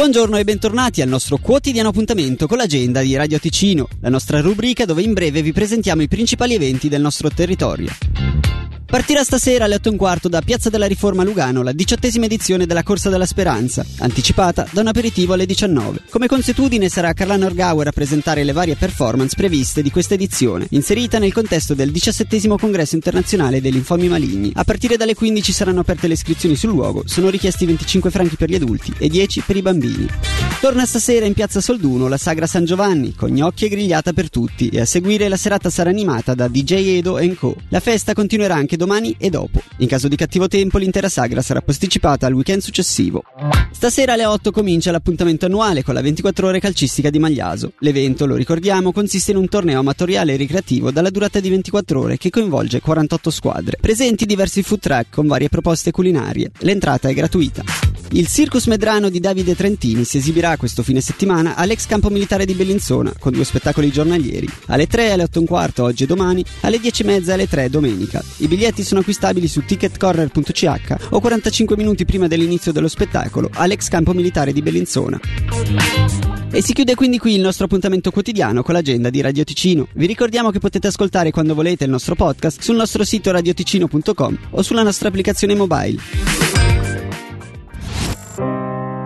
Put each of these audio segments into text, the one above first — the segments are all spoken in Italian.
Buongiorno e bentornati al nostro quotidiano appuntamento con l'agenda di Radio Ticino, la nostra rubrica dove in breve vi presentiamo i principali eventi del nostro territorio. Partirà stasera alle 8 e un quarto da Piazza della Riforma Lugano la diciottesima edizione della Corsa della Speranza, anticipata da un aperitivo alle 19. Come consuetudine sarà Carla Norgauer a presentare le varie performance previste di questa edizione, inserita nel contesto del 17 congresso internazionale degli linfomi maligni. A partire dalle 15 saranno aperte le iscrizioni sul luogo, sono richiesti 25 franchi per gli adulti e 10 per i bambini. Torna stasera in Piazza Solduno la Sagra San Giovanni, con gnocchi e grigliata per tutti, e a seguire la serata sarà animata da DJ Edo Co. La festa continuerà anche domani e dopo. In caso di cattivo tempo, l'intera sagra sarà posticipata al weekend successivo. Stasera alle 8 comincia l'appuntamento annuale con la 24 ore calcistica di Magliaso. L'evento, lo ricordiamo, consiste in un torneo amatoriale e ricreativo dalla durata di 24 ore che coinvolge 48 squadre. Presenti diversi food truck con varie proposte culinarie. L'entrata è gratuita. Il Circus Medrano di Davide Trentini si esibirà questo fine settimana all'ex campo militare di Bellinzona con due spettacoli giornalieri, alle 3 alle 8 e un quarto oggi e domani, alle 10 e mezza alle 3 domenica. I biglietti sono acquistabili su ticketcorner.ch o 45 minuti prima dell'inizio dello spettacolo all'ex campo militare di Bellinzona. E si chiude quindi qui il nostro appuntamento quotidiano con l'agenda di Radio Ticino. Vi ricordiamo che potete ascoltare quando volete il nostro podcast sul nostro sito radioticino.com o sulla nostra applicazione mobile.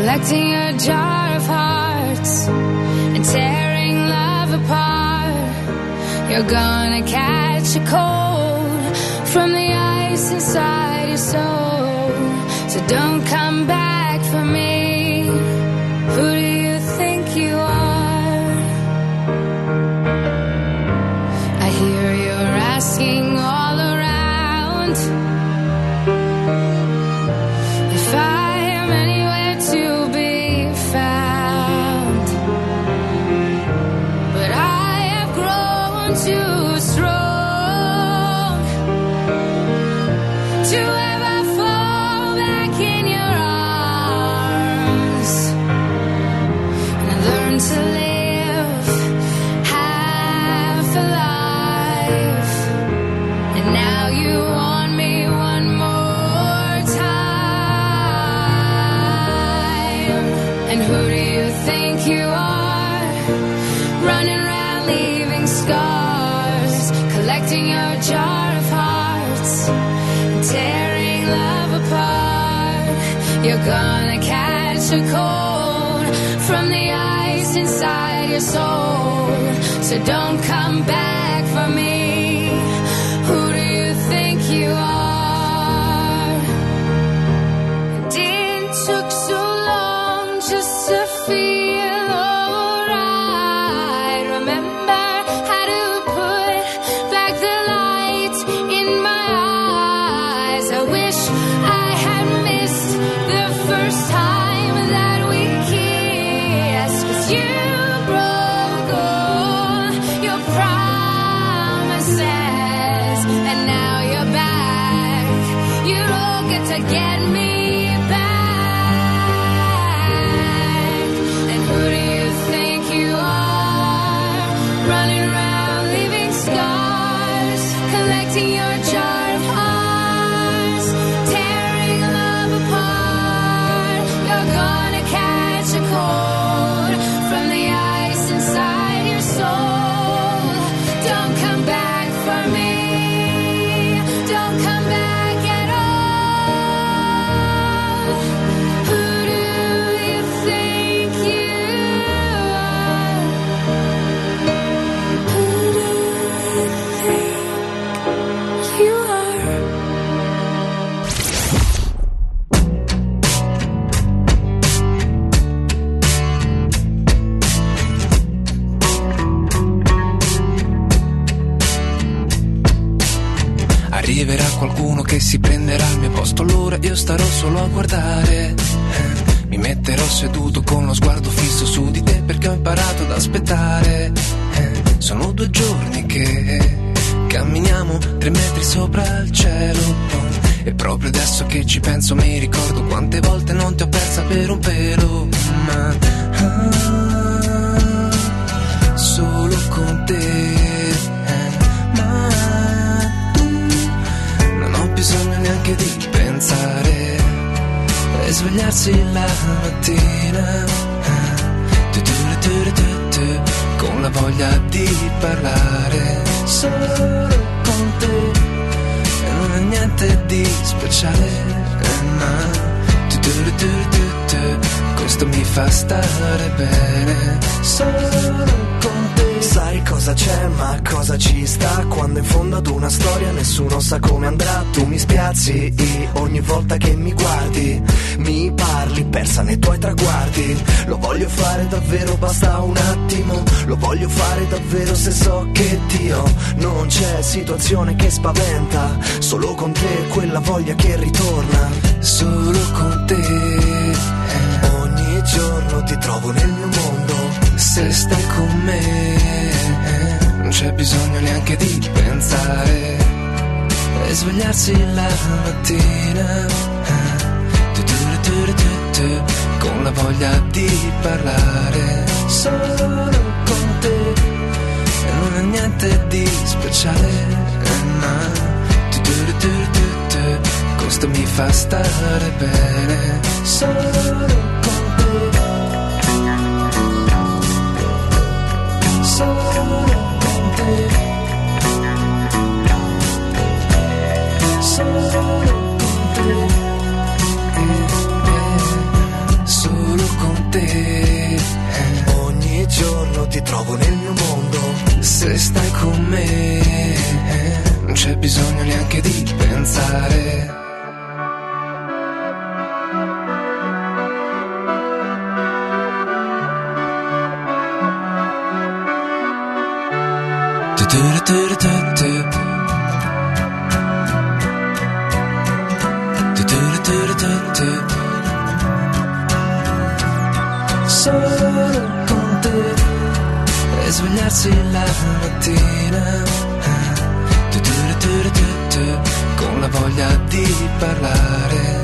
Collecting a jar of hearts and tearing love apart. You're gonna catch a cold from the ice inside your soul. So don't come back You're gonna catch a cold from the ice inside your soul. So don't come back for me. Io starò solo a guardare. Eh, mi metterò seduto con lo sguardo fisso su di te perché ho imparato ad aspettare. Eh, sono due giorni che camminiamo tre metri sopra il cielo. E proprio adesso che ci penso mi ricordo quante volte non ti ho persa per un pelo. E svegliarsi la mattina. Con la voglia di parlare solo con te. E non è niente di speciale tu, questo mi fa stare bene solo con te. Sai cosa c'è, ma cosa ci sta? Quando in fondo ad una storia nessuno sa come andrà. Tu mi spiazzi ogni volta che mi guardi Mi parli persa nei tuoi traguardi. Lo voglio fare davvero, basta un attimo. Lo voglio fare davvero se so che Dio Non c'è situazione che spaventa. Solo con te quella voglia che ritorna. Solo con te. Ogni giorno ti trovo nel mio mondo. Se stai con me non c'è bisogno neanche di pensare. E svegliarsi la mattina voglia di parlare solo con te. E non è niente di speciale ma tu, tu, tu, tu, tu, questo mi fa stare bene. Solo ti trovo nel mio mondo se stai con me non c'è bisogno neanche di pensare. Solo con te e svegliarsi la mattina eh. Con la voglia di parlare